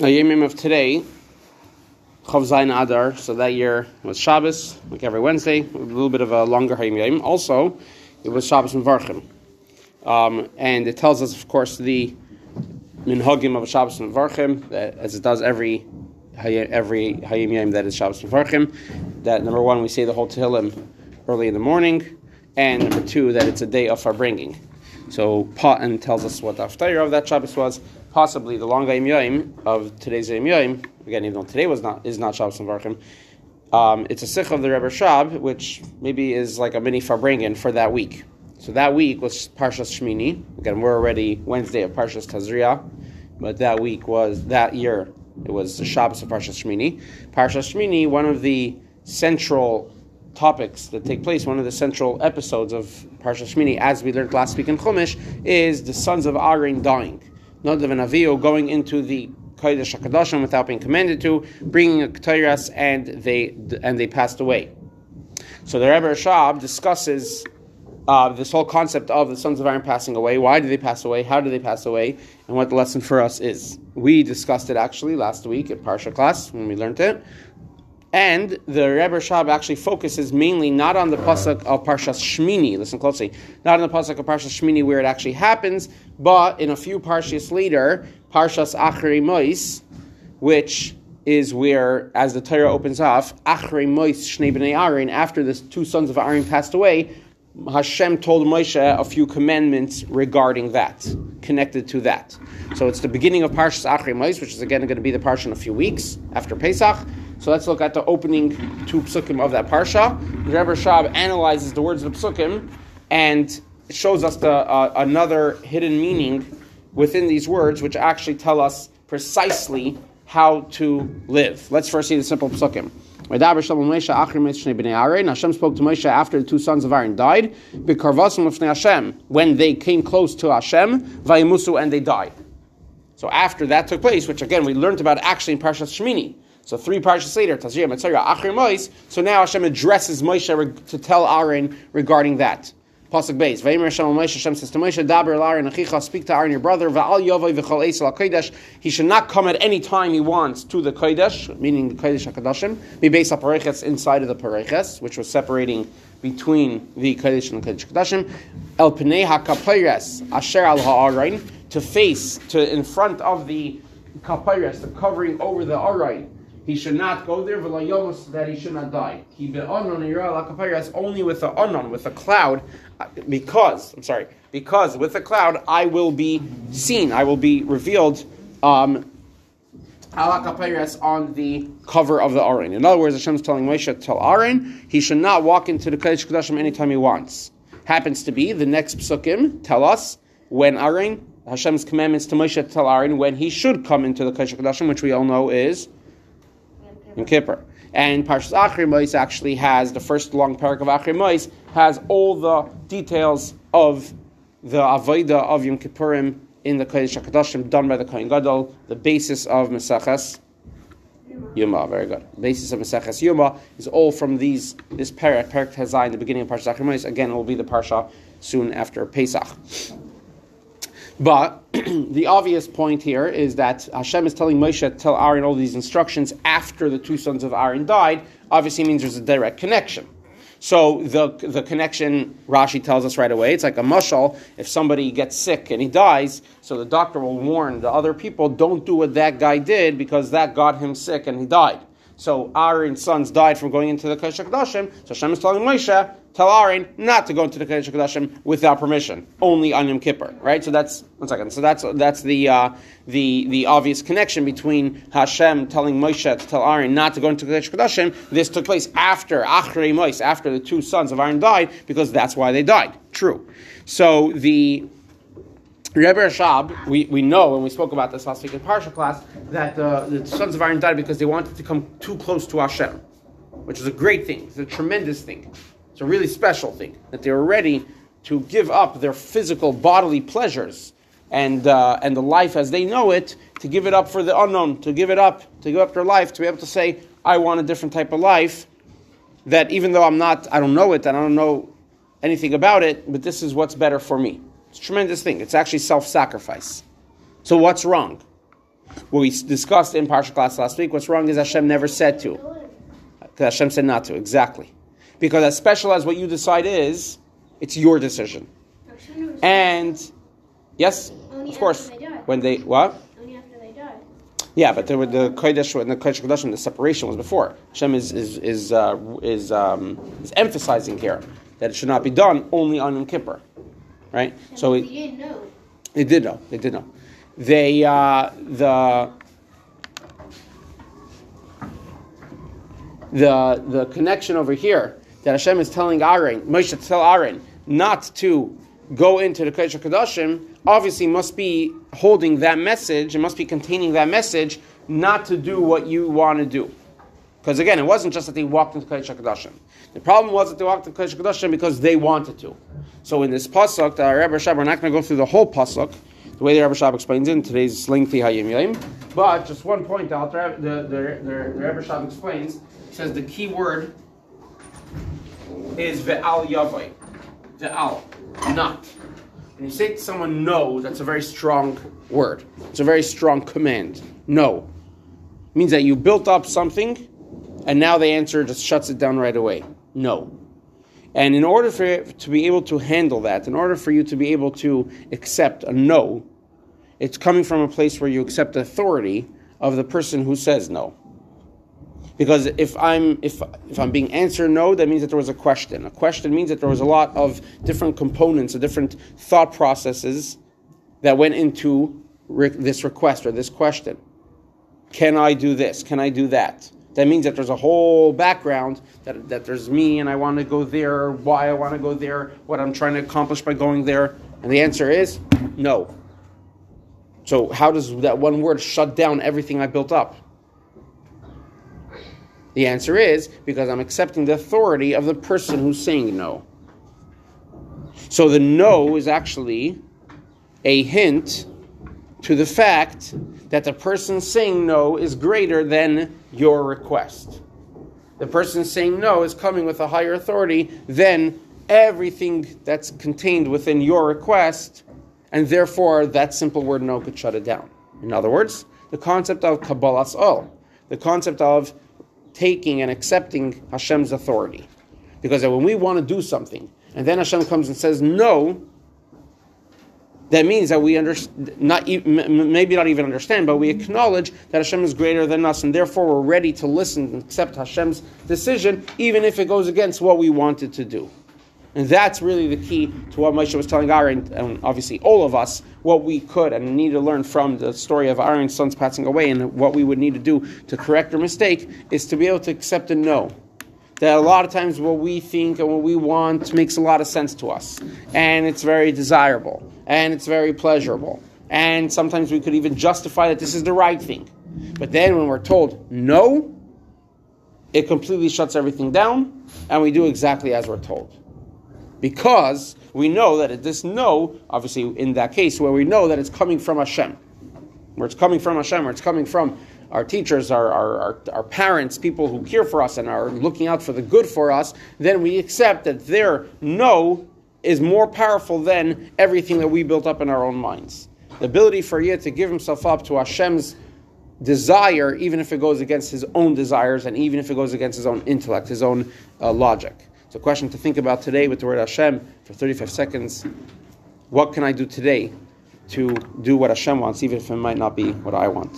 The Yemim of today, Chav Zayin Adar, so that year was Shabbos, like every Wednesday, a little bit of a longer Hayom Yom. Also, it was Shabbos and Varchim. Um, and it tells us, of course, the minhagim of Shabbos and Varchim, as it does every every Hayom Yom that is Shabbos and Varchim. That number one, we say the whole Tehillim early in the morning, and number two, that it's a day of farbrengen. So Patan tells us what the after of that Shabbos was, possibly the long Yom of today's Yom. Again, even though today was not is not Shabbos and Varchim, um, it's a sicha of the Rebbe Rashab, which maybe is like a mini Farbrengen for that week. So that week was Parshas Shmini. Again, we're already Wednesday of Parshas Tazria, but that week was that year. It was the Shabbos of Parshas Shmini. Parshas Shmini, one of the central topics that take place, one of the central episodes of Parshas Shmini, as we learned last week in Chumash, is the sons of Aaron dying. Nadav and Avihu going into the Kodesh HaKadoshim without being commanded to, bringing a Ketairas, and they and they passed away. So the Rebbe Rashab discusses uh, this whole concept of the sons of Aaron passing away. Why do they pass away? How do they pass away? And what the lesson for us is. We discussed it actually last week at Parsha class when we learned it. And the Rebbe Rashab actually focuses mainly not on the pasuk of Parshas Shmini. Listen closely, not on the pasuk of Parshas Shmini where it actually happens, but in a few parshas later, Parshas Achri Mois, which is where, as the Torah opens off, Achri Mois Shnei Bnei Aaron, after the two sons of Aaron passed away, Hashem told Moshe a few commandments regarding that, connected to that. So it's the beginning of Parshas Achri Mois, which is again going to be the parsha in a few weeks after Pesach. So let's look at the opening two psukim of that parsha. Rebbe Rashab analyzes the words of the psukim and shows us the, uh, another hidden meaning within these words, which actually tell us precisely how to live. Let's first see the simple psukim. Hashem spoke to Moshe after the two sons of Aaron died. When they came close to Hashem, and they died. So after that took place, which again we learned about actually in Parshas Shmini. So three parshas later, Tazria, Metzora, Achri Mois. So now Hashem addresses Moshe to tell Aaron regarding that. Pasuk Beis. Vaymer Hashem Moshe. Hashem says to Moshe, Daber Aaron Achicha, speak to Aaron your brother. Va'al v'chol HaKodesh. He should not come at any time he wants to the Kodesh, meaning the Kodesh HaKadoshim. Be based on Pareches inside of the Pareches, which was separating between the Kodesh and the Kodesh HaKadoshim. El Pnei HaKapayres Asher al Ha'arain. To face, to in front of the Kapayres, the covering over the Arain he should not go there, that he should not die. He be only with the anon, with a cloud, uh, because, I'm sorry, because with the cloud I will be seen, I will be revealed um, on the cover of the Aron. In other words, Hashem is telling Moshe to tell Aron he should not walk into the Kodesh Kodashim anytime he wants. Happens to be the next psukim tell us when Aron Hashem's commandments to Moshe to tell Aaron when he should come into the Kodesh Kodashim, which we all know is in Kippur. And Parshas Achrimois actually has the first long parak of Achrimois has all the details of the avodah of Yom Kippurim in the Kodesh Hakadoshim done by the Kohen Gadol, the basis of Maseches Yoma. Very good. The basis of Maseches Yoma is all from these this parak, parak Tezai, the beginning of Parshas Achrimois. Again, it will be the parsha soon after Pesach. But the obvious point here is that Hashem is telling Moshe to tell Aaron all these instructions after the two sons of Aaron died. Obviously, means there's a direct connection. So the the connection Rashi tells us right away. It's like a mushal. If somebody gets sick and he dies, so the doctor will warn the other people, don't do what that guy did because that got him sick and he died. So Aaron's sons died from going into the Kodesh Kodashim. So Hashem is telling Moshe, tell Aaron not to go into the Kodesh Kodashim without permission, only on Yom Kippur. Right? So that's one second. So that's that's the uh, the the obvious connection between Hashem telling Moshe to tell Aaron not to go into Kodesh Kodashim. This took place after Achrei Mois, after the two sons of Aaron died, because that's why they died. True. So the Rebbe Rashab, we, we know, and we spoke about this last week in Parsha class, that uh, the sons of Aaron died because they wanted to come too close to Hashem, which is a great thing. It's a tremendous thing. It's a really special thing that they were ready to give up their physical bodily pleasures and uh, and the life as they know it, to give it up for the unknown, to give it up, to give up their life, to be able to say, I want a different type of life. That even though I'm not, I don't know it, and I don't know anything about it, but this is what's better for me. It's a tremendous thing. It's actually self sacrifice. So, what's wrong? What we discussed in Parsha class last week, what's wrong is Hashem never said to. Hashem said not to, exactly. Because as special as what you decide is, it's your decision. And, yes, Only of course, they when they, what? Only after they die. Yeah, but there were the kodesh and the kodesh kodashim, the separation was before. Hashem is is is uh, is, um, is emphasizing here that it should not be done only on Yom Kippur, right? So we it, didn't know. they did know. They did know. They uh, the the the connection over here that Hashem is telling Aaron, Moshe to tell Aaron not to go into the Kodesh Kodashim, obviously must be holding that message, it must be containing that message, not to do what you want to do. Because again, it wasn't just that they walked into Kodesh HaKadoshim. The problem was that they walked into Kodesh HaKadoshim because they wanted to. So in this pasuk, the Rebbe Rashab, we're not going to go through the whole pasuk, the way the Rebbe Rashab explains it in today's lengthy Hayom Yom, but just one point out, the, the, the, the, Rebbe Rashab explains, says the key word is ve'al yavai. Ve'al, not. When you say to someone no, that's a very strong word. It's a very strong command. No. It means that you built up something and now the answer just shuts it down right away. No. And in order for you to be able to handle that, in order for you to be able to accept a no, it's coming from a place where you accept the authority of the person who says no. Because if I'm if if I'm being answered no, that means that there was a question. A question means that there was a lot of different components, or different thought processes that went into re- this request or this question. Can I do this? Can I do that? That means that there's a whole background that, that there's me and I want to go there, why I want to go there, what I'm trying to accomplish by going there. And the answer is no. So, how does that one word shut down everything I built up? The answer is because I'm accepting the authority of the person who's saying no. So, the no is actually a hint to the fact that the person saying no is greater than your request. The person saying no is coming with a higher authority than everything that's contained within your request, and therefore that simple word no could shut it down. In other words, the concept of Kabbalas ol, the concept of taking and accepting Hashem's authority. Because when we want to do something, and then Hashem comes and says no, that means that we understand, not maybe not even understand, but we acknowledge that Hashem is greater than us, and therefore we're ready to listen and accept Hashem's decision, even if it goes against what we wanted to do. And that's really the key to what Moshe was telling Aaron, and obviously all of us, what we could and need to learn from the story of Aaron's sons passing away, and what we would need to do to correct our mistake is to be able to accept a no that a lot of times what we think and what we want makes a lot of sense to us. And it's very desirable. And it's very pleasurable. And sometimes we could even justify that this is the right thing. But then when we're told no, it completely shuts everything down, and we do exactly as we're told. Because we know that this no, obviously in that case, where we know that it's coming from Hashem, where it's coming from Hashem, where it's coming from our teachers, our, our, our, our, parents, people who care for us and are looking out for the good for us, then we accept that their no is more powerful than everything that we built up in our own minds. The ability for Yid to give himself up to Hashem's desire, even if it goes against his own desires and even if it goes against his own intellect, his own uh, logic. It's a question to think about today with the word Hashem for 35 seconds. What can I do today to do what Hashem wants, even if it might not be what I want?